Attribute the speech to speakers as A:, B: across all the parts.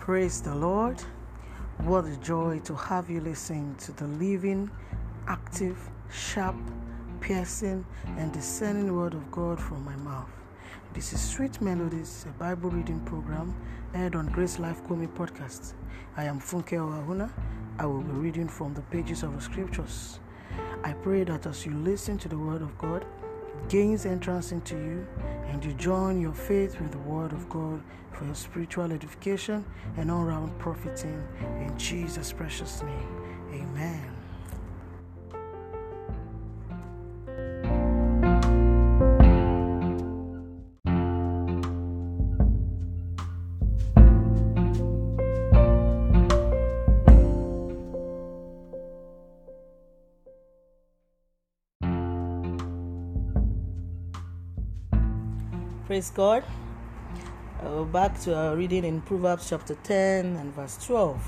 A: Praise the Lord. What a joy to have you listen to the living, active, sharp, piercing, and discerning word of God from my mouth. This is Sweet Melodies, a Bible reading program aired on Grace Life Komi podcast. I am Funke Owahuna. I will be reading from the pages of the scriptures. I pray that as you listen to the word of God, gains entrance into you and you join your faith with the word of God for your spiritual edification and all round profiting in Jesus' precious name. Amen. Praise God. Uh, back to our reading in Proverbs chapter 10 and verse 12.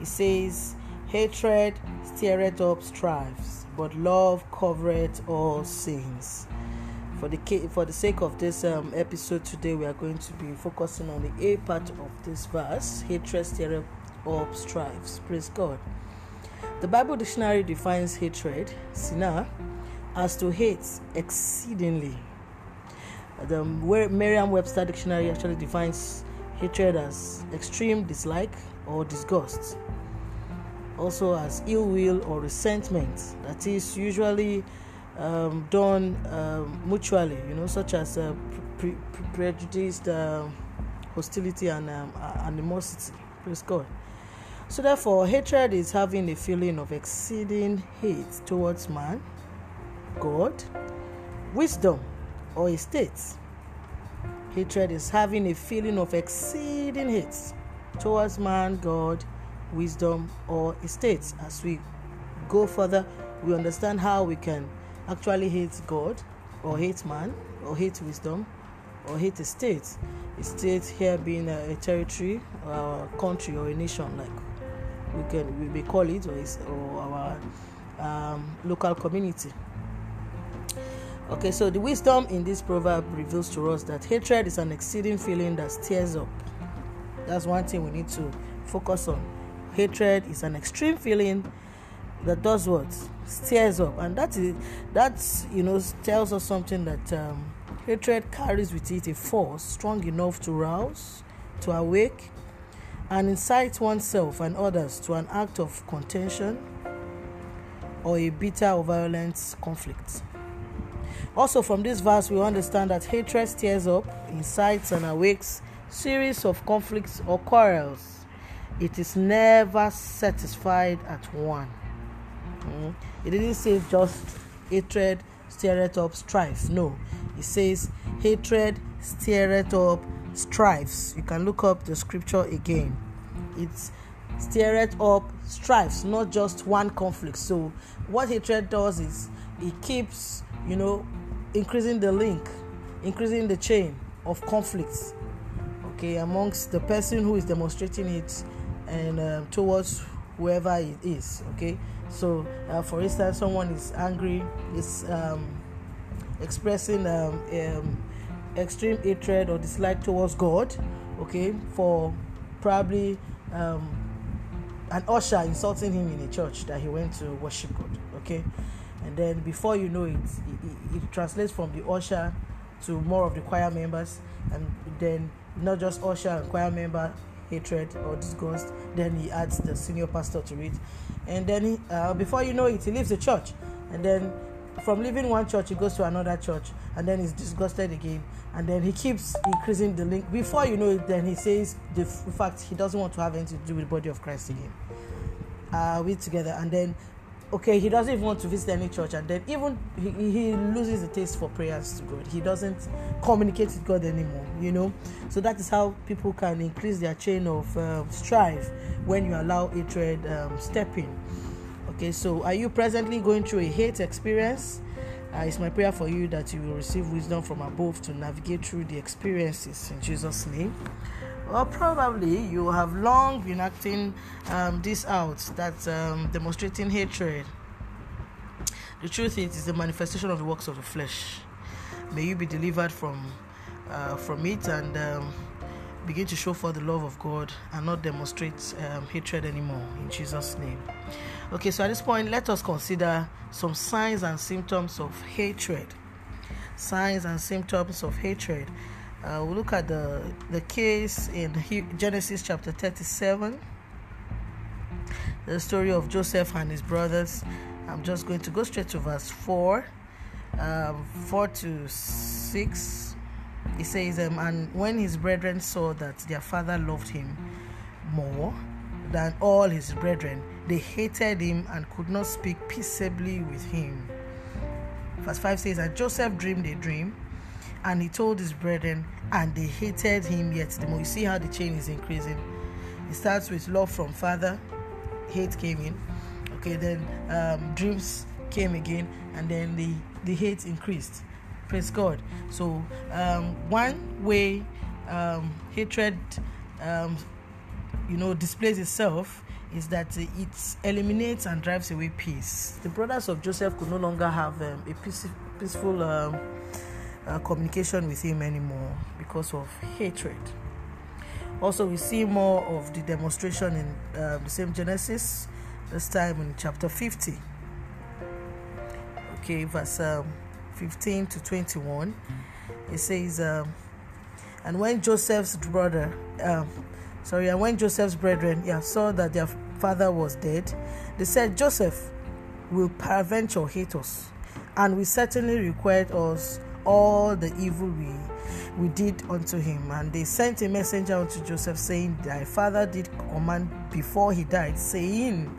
A: It says, Hatred stirreth up strifes, but love covereth all sins. For the, for the sake of this um, episode today, we are going to be focusing on the A part of this verse hatred stirreth up strifes. Praise God. The Bible dictionary defines hatred, sinah, as to hate exceedingly the Merriam-Webster dictionary actually defines hatred as extreme dislike or disgust. Also as ill will or resentment that is usually um, done um, mutually, you know, such as uh, pre- pre- prejudiced uh, hostility and um, animosity. Praise God. So therefore, hatred is having a feeling of exceeding hate towards man, God, wisdom, or a state. Hatred is having a feeling of exceeding hate towards man, God, wisdom, or estates. As we go further, we understand how we can actually hate God, or hate man, or hate wisdom, or hate a state. A state here being a, a territory, or a country, or a nation, like we can we may call it, or, or our um, local community. Okay, so the wisdom in this proverb reveals to us that hatred is an exceeding feeling that stirs up. That's one thing we need to focus on. Hatred is an extreme feeling that does what? Stirs up. And that is that's you know tells us something that um, hatred carries with it a force strong enough to rouse, to awake, and incite oneself and others to an act of contention or a bitter or violent conflict. Also, from this verse, we understand that hatred stirs up, incites, and awakes series of conflicts or quarrels. It is never satisfied at one. Mm. It didn't say just hatred stirreth up strife. No, it says hatred stirreth up strifes. You can look up the scripture again. It's stirreth up strifes, not just one conflict. So, what hatred does is it keeps, you know, increasing the link, increasing the chain of conflicts, okay, amongst the person who is demonstrating it and um, towards whoever it is, okay. So, uh, for instance, someone is angry, is um, expressing um, um, extreme hatred or dislike towards God, okay, for probably um, an usher insulting him in a church that he went to worship God, okay and then before you know it, it, it, translates from the usher to more of the choir members, and then not just usher and choir member hatred or disgust. Then he adds the senior pastor to it, and then he, uh, before you know it, he leaves the church, and then from leaving one church, he goes to another church, and then he's disgusted again, and then he keeps increasing the link. Before you know it, then he says the f- fact he doesn't want to have anything to do with the body of Christ again. Uh, we together, and then okay he doesn't even want to visit any church and then even he, he loses the taste for prayers to god. He doesn't communicate with god anymore you know? So that is how people can increase their chain of uh, strife when you allow hatred um, step in. Okay so are you presently going through a hate experience uh, it's my prayer for you that you will receive wisdom from above to navigate through the experiences in jesus name or probably you have long been acting um, this out, that um, demonstrating hatred. The truth is, it's the manifestation of the works of the flesh. May you be delivered from uh, from it, and um, begin to show for the love of God and not demonstrate um, hatred anymore in Jesus' name. Okay, so at this point, let us consider some signs and symptoms of hatred. Signs and symptoms of hatred. Uh, we'll look at the, the case in Genesis chapter 37, the story of Joseph and his brothers. I'm just going to go straight to verse 4, um, 4 to 6. It says, um, And when his brethren saw that their father loved him more than all his brethren, they hated him and could not speak peaceably with him. Verse 5 says, that Joseph dreamed a dream, and he told his brethren, and they hated him yet the more. You see how the chain is increasing. It starts with love from father, hate came in. Okay, then um, dreams came again, and then the, the hate increased. Praise God. So, um, one way um, hatred, um, you know, displays itself is that it eliminates and drives away peace. The brothers of Joseph could no longer have um, a peace, peaceful um, uh, communication with him anymore because of hatred. Also, we see more of the demonstration in uh, the same Genesis, this time in chapter 50. Okay, verse um, 15 to 21. It says, um, And when Joseph's brother, um, sorry, and when Joseph's brethren yeah, saw that their father was dead, they said, Joseph will peradventure hate us, and will certainly requite us all the evil we we did unto him. And they sent a messenger unto Joseph, saying, Thy father did command before he died, saying,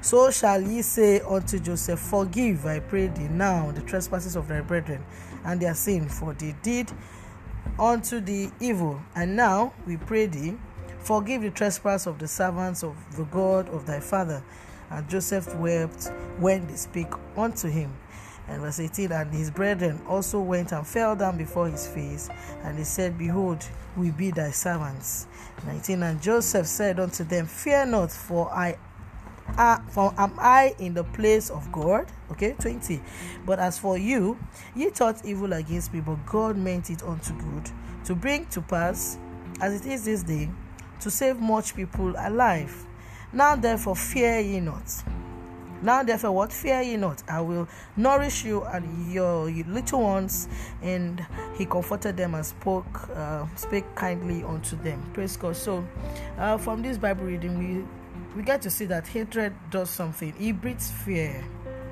A: So shall ye say unto Joseph, Forgive, I pray thee, now the trespasses of thy brethren and their sin, for they did unto thee evil. And now we pray thee, Forgive the trespass of the servants of the God of thy father. And Joseph wept when they spake unto him. And verse 18, and his brethren also went and fell down before his face, and they said, Behold, we be thy servants. 19, and Joseph said unto them, Fear not, for I uh, am I in the place of God? Okay, 20. But as for you, ye thought evil against me, but God meant it unto good, to bring to pass, as it is this day, to save much people alive. Now therefore fear ye not. Now therefore what fear ye not? I will nourish you and your little ones. And he comforted them and spoke, uh, spake kindly unto them. Praise God. So, uh, from this Bible reading, we we get to see that hatred does something. It breeds fear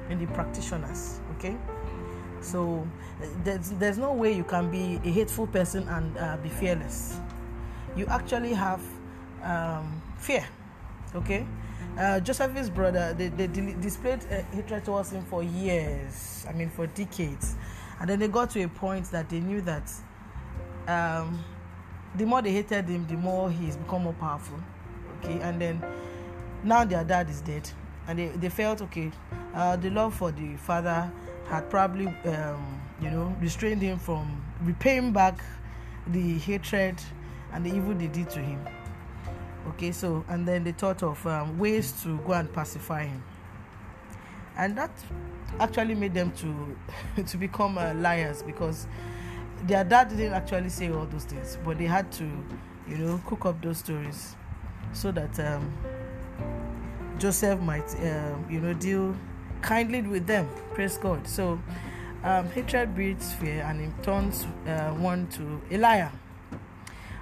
A: in the practitioners. Okay. So there's there's no way you can be a hateful person and uh, be fearless. You actually have um, fear. Okay, uh, Joseph's brother they, they displayed uh, hatred towards him for years. I mean, for decades, and then they got to a point that they knew that um, the more they hated him, the more he's become more powerful. Okay, and then now their dad is dead, and they, they felt okay. Uh, the love for the father had probably um, you know restrained him from repaying back the hatred and the evil they did to him okay so and then they thought of um, ways to go and pacify him and that actually made them to to become uh, liars because their dad didn't actually say all those things but they had to you know cook up those stories so that um, joseph might uh, you know deal kindly with them praise god so um, hatred breeds fear and it turns uh, one to a liar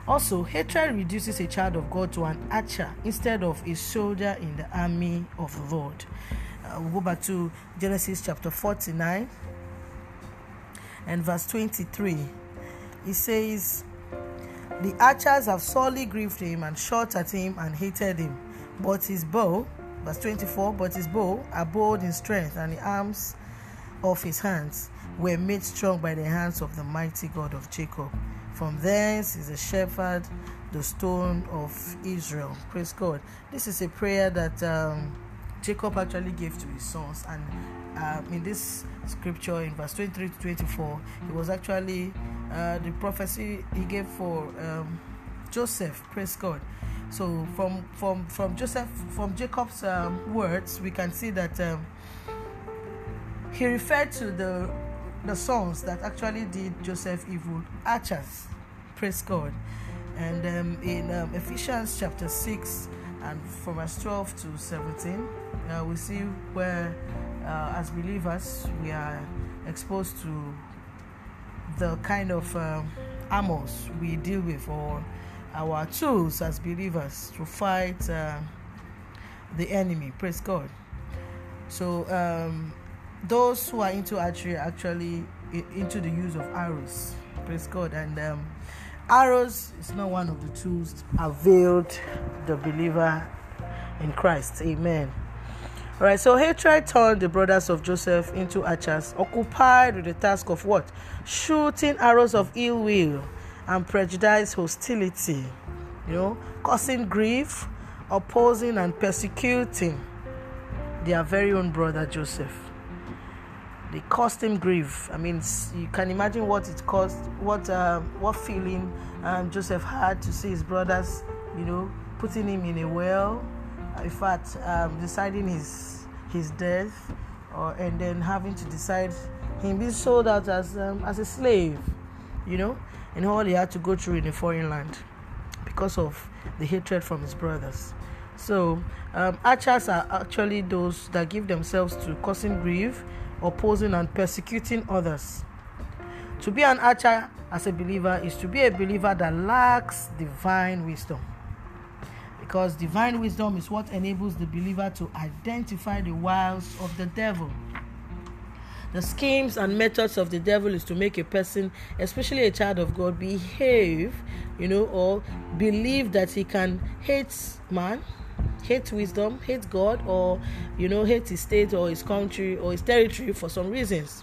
A: also, hatred reduces a child of God to an archer instead of a soldier in the army of the Lord. Uh, we'll go back to Genesis chapter 49 and verse 23. It says, The archers have sorely grieved him and shot at him and hated him. But his bow, verse 24, but his bow abode in strength, and the arms of his hands were made strong by the hands of the mighty God of Jacob. From thence is the shepherd, the stone of Israel. Praise God. This is a prayer that um, Jacob actually gave to his sons. And um, in this scripture, in verse 23 to 24, it was actually uh, the prophecy he gave for um, Joseph. Praise God. So from from from Joseph from Jacob's um, words, we can see that um, he referred to the the sons that actually did Joseph evil archers. Praise God. And um, in um, Ephesians chapter 6 and from verse 12 to 17, uh, we see where, uh, as believers, we are exposed to the kind of uh, we deal with or our tools as believers to fight uh, the enemy. Praise God. So, um, those who are into archery actually into the use of arrows. Praise God. And um, arrows is not one of the tools availed the believer in Christ. Amen. All right, so hatred turned the brothers of Joseph into archers, occupied with the task of what? Shooting arrows of ill will and prejudice, hostility, you know, causing grief, opposing and persecuting their very own brother Joseph. They caused him grief. I mean, you can imagine what it caused, what uh, what feeling um, Joseph had to see his brothers, you know, putting him in a well. In fact, um, deciding his his death, or and then having to decide him being sold out as um, as a slave, you know, and all he had to go through in a foreign land because of the hatred from his brothers. So, um, archers are actually those that give themselves to causing grief opposing and persecuting others. To be an archer as a believer is to be a believer that lacks divine wisdom. Because divine wisdom is what enables the believer to identify the wiles of the devil. The schemes and methods of the devil is to make a person, especially a child of God, behave, you know, or believe that he can hate man, hate wisdom, hate God, or you know, hate his state or his country or his territory for some reasons.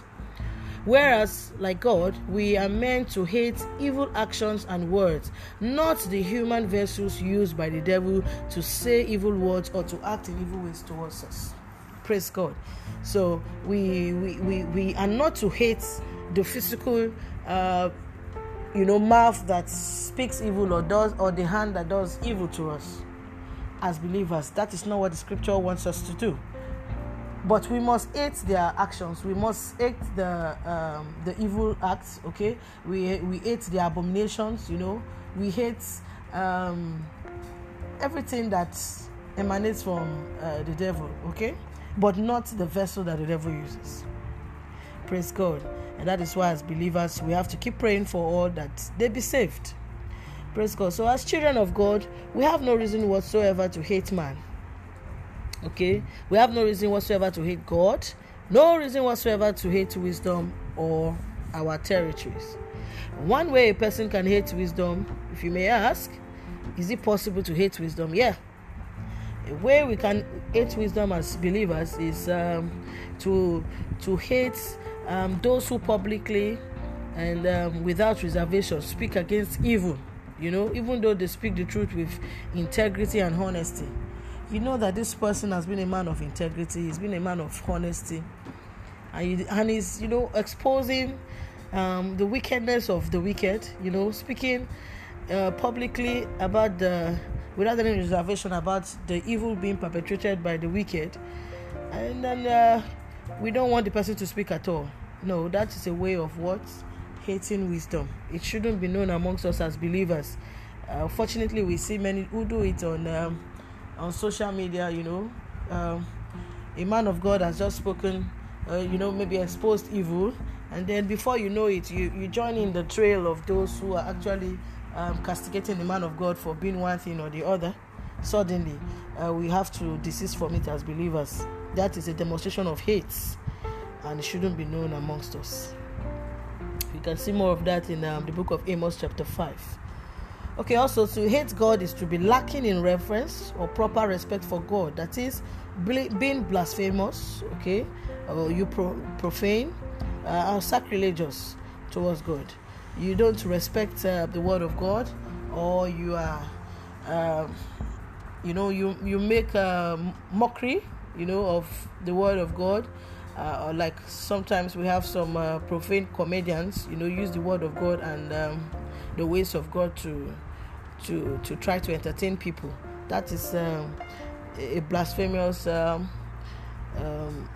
A: Whereas, like God, we are meant to hate evil actions and words, not the human vessels used by the devil to say evil words or to act in evil ways towards us. Praise God. So we we, we, we are not to hate the physical uh, you know mouth that speaks evil or does or the hand that does evil to us as believers. That is not what the scripture wants us to do. But we must hate their actions. We must hate the um, the evil acts. Okay, we we hate the abominations. You know, we hate um, everything that emanates from uh, the devil. Okay, but not the vessel that the devil uses. Praise God, and that is why, as believers, we have to keep praying for all that they be saved. Praise God. So, as children of God, we have no reason whatsoever to hate man. Okay? We have no reason whatsoever to hate God, no reason whatsoever to hate wisdom or our territories. One way a person can hate wisdom, if you may ask, is it possible to hate wisdom? Yeah. A way we can hate wisdom as believers is um, to to hate um, those who publicly and um, without reservation speak against evil you know, even though they speak the truth with integrity and honesty. You know that this person has been a man of integrity, he's been a man of honesty, and, and he's, you know, exposing um, the wickedness of the wicked, you know, speaking uh, publicly about the, without any reservation, about the evil being perpetrated by the wicked. And then uh, we don't want the person to speak at all. No, that is a way of what? hating wisdom. It shouldn't be known amongst us as believers. Uh, fortunately, we see many who do it on um, on social media. You know, um, a man of God has just spoken. Uh, you know, maybe exposed evil, and then before you know it, you you join in the trail of those who are actually um, castigating the man of God for being one thing or the other. Suddenly, uh, we have to desist from it as believers. That is a demonstration of hate, and it shouldn't be known amongst us. You can see more of that in um, the book of Amos, chapter 5. Okay, also to hate God is to be lacking in reverence or proper respect for God. That is, being blasphemous, okay, or you pro- profane, uh, or sacrilegious towards God. You don't respect uh, the word of God, or you are, uh, you know, you you make mockery, you know, of the word of God uh, like sometimes we have some uh, profane comedians, you know, use the word of God and um, the ways of God to to to try to entertain people. That is um, a blasphemous um, um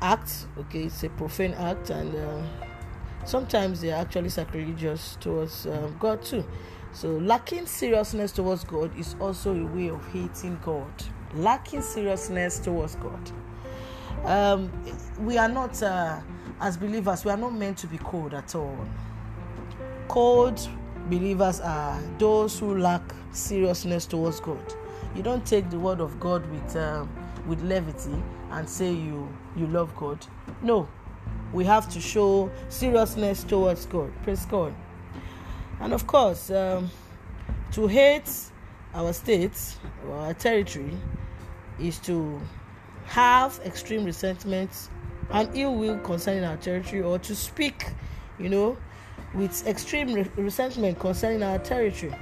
A: act. Okay, it's a profane act, and uh, sometimes they're actually sacrilegious towards um, God too. So, lacking seriousness towards God is also a way of hating God. Lacking seriousness towards God. Um, we are not, uh, as believers, we are not meant to be cold at all. Cold believers are those who lack seriousness towards God. You don't take the word of God with uh, with levity and say you you love God. No, we have to show seriousness towards God. Praise God. And of course, um, to hate our state or our territory is to have extreme resentment and ill will concerning our territory or to speak, you know, with extreme re- resentment concerning our territory.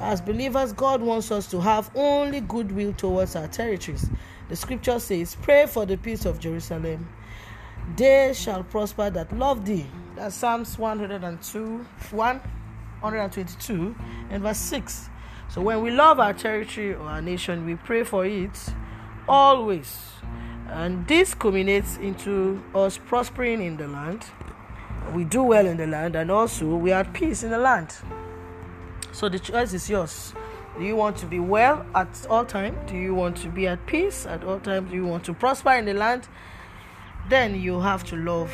A: As believers, God wants us to have only goodwill towards our territories. The scripture says, Pray for the peace of Jerusalem. They shall prosper that love thee. That's Psalms 102, 122, and verse 6. So when we love our territory or our nation, we pray for it always. And this culminates into us prospering in the land. We do well in the land, and also we are at peace in the land. So the choice is yours. Do you want to be well at all times? Do you want to be at peace at all times? Do you want to prosper in the land? Then you have to love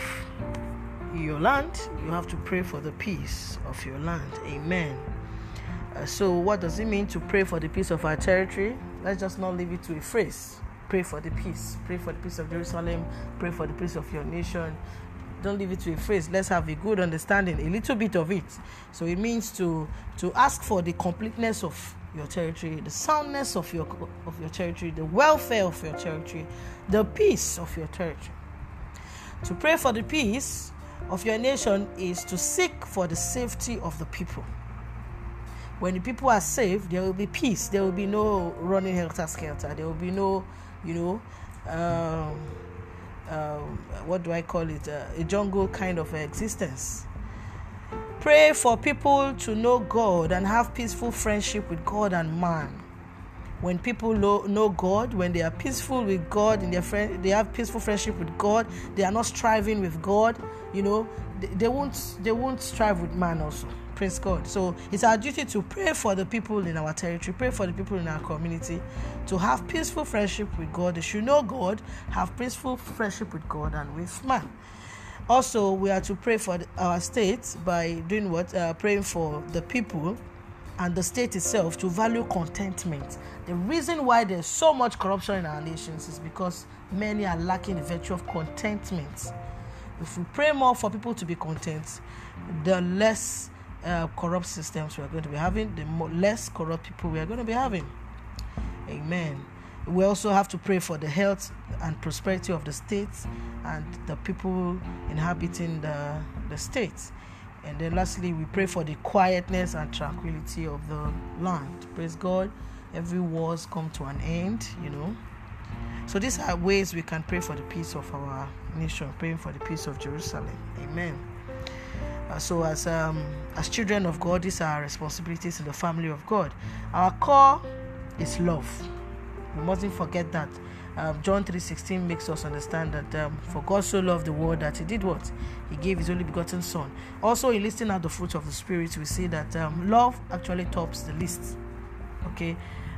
A: your land. You have to pray for the peace of your land. Amen. Uh, so, what does it mean to pray for the peace of our territory? Let's just not leave it to a phrase. Pray for the peace. Pray for the peace of Jerusalem. Pray for the peace of your nation. Don't leave it to a phrase. Let's have a good understanding, a little bit of it. So it means to to ask for the completeness of your territory, the soundness of your of your territory, the welfare of your territory, the peace of your territory. To pray for the peace of your nation is to seek for the safety of the people. When the people are safe, there will be peace. There will be no running helter skelter. There will be no, you know, um, um, what do I call it? Uh, a jungle kind of existence. Pray for people to know God and have peaceful friendship with God and man. When people know, know God, when they are peaceful with God in their friend, they have peaceful friendship with God. They are not striving with God. You know, they, they won't they won't strive with man also. Praise God. So it's our duty to pray for the people in our territory, pray for the people in our community, to have peaceful friendship with God. They should know God, have peaceful friendship with God and with man. Also, we are to pray for our state by doing what? Uh, praying for the people and the state itself to value contentment. The reason why there's so much corruption in our nations is because many are lacking the virtue of contentment. If we pray more for people to be content, the less uh, corrupt systems we are going to be having, the more, less corrupt people we are going to be having. Amen. We also have to pray for the health and prosperity of the state and the people inhabiting the, the state. And then lastly, we pray for the quietness and tranquility of the land. Praise God. Every war's come to an end, you know. So these are ways we can pray for the peace of our nation, praying for the peace of Jerusalem. Amen. Uh, so as um, as children of God, these are our responsibilities in the family of God. Our core is love. We mustn't forget that. Um, John 3:16 makes us understand that um, for God so loved the world that He did what He gave His only begotten Son. Also, in listing out the fruit of the Spirit, we see that um, love actually tops the list. Okay,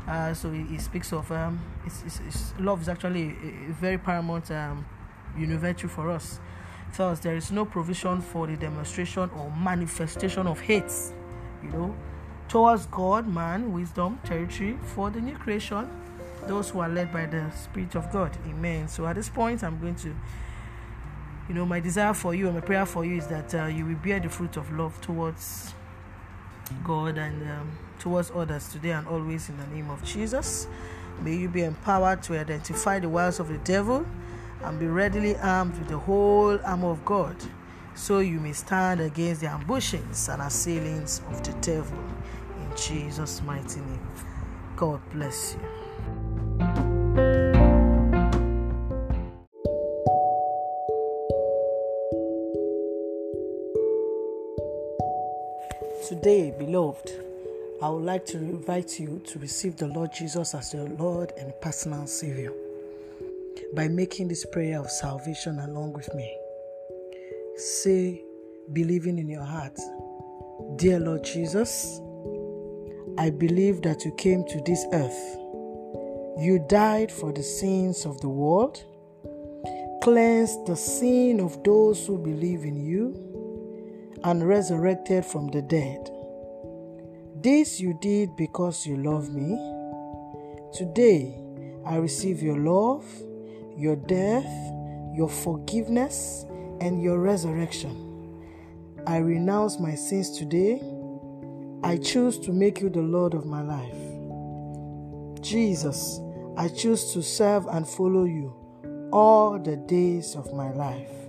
A: uh, so he, he, speaks of um, it's, it's, it's, love is actually a, a very paramount um, virtue for us. First, there is no provision for the demonstration or manifestation of hate, you know, towards God, man, wisdom, territory, for the new creation, those who are led by the Spirit of God. Amen. So at this point, I'm going to, you know, my desire for you and my prayer for you is that uh, you will bear the fruit of love towards God and um, towards others today and always in the name of Jesus. May you be empowered to identify the wiles of the devil and be readily armed with the whole armor of God, so you may stand against the ambushings and assailings of the devil. In Jesus' mighty name. God bless you. Today, beloved, I would like to invite you to receive the Lord Jesus as your Lord and personal Savior by making this prayer of salvation along with me. Say, believing in your heart, Dear Lord Jesus, I believe that you came to this earth. You died for the sins of the world, cleansed the sin of those who believe in you, and resurrected from the dead. This you did because you love me. Today, I receive your love, your death, your forgiveness, and your resurrection. I renounce my sins today. I choose to make you the Lord of my life. Jesus, I choose to serve and follow you all the days of my life.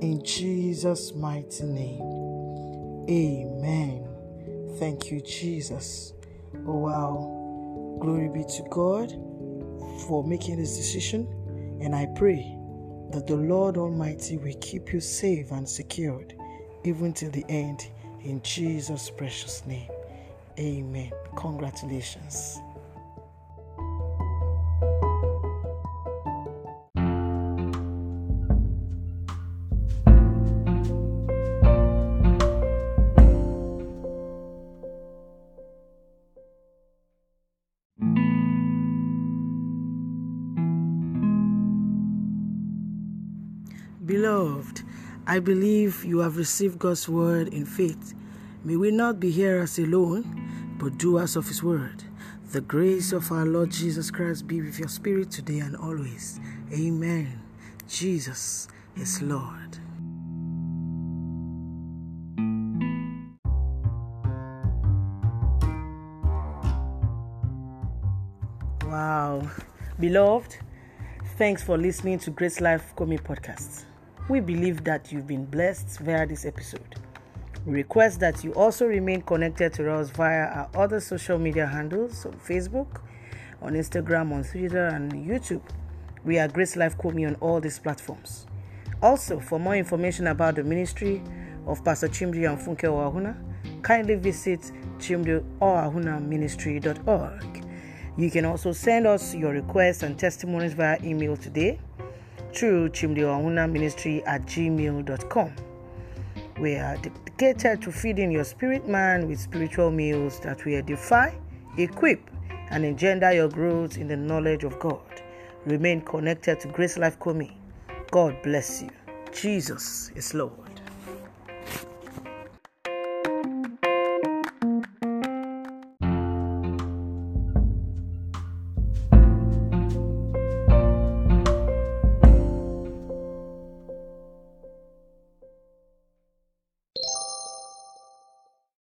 A: In Jesus' mighty name. Amen. Thank you, Jesus. Oh, wow. Glory be to God for making this decision. And I pray that the Lord Almighty will keep you safe and secured even till the end. In Jesus' precious name. Amen. Congratulations. I believe you have received God's word in faith. May we not be hearers alone, but doers of his word. The grace of our Lord Jesus Christ be with your spirit today and always. Amen. Jesus is Lord. Wow. Beloved, thanks for listening to Grace Life Komi podcast. We believe that you've been blessed via this episode. We request that you also remain connected to us via our other social media handles on Facebook, on Instagram, on Twitter, and YouTube. We are Grace Life Komi on all these platforms. Also, for more information about the ministry of Pastor Chimdi and Funke Oahuna, kindly visit chimdioahuna You can also send us your requests and testimonies via email today through Chimdioahuna Ministry at gmail.com. We are dedicated to feeding your spirit man with spiritual meals that will edify, equip, and engender your growth in the knowledge of God. Remain connected to Grace Life Komi. God bless you. Jesus is Lord.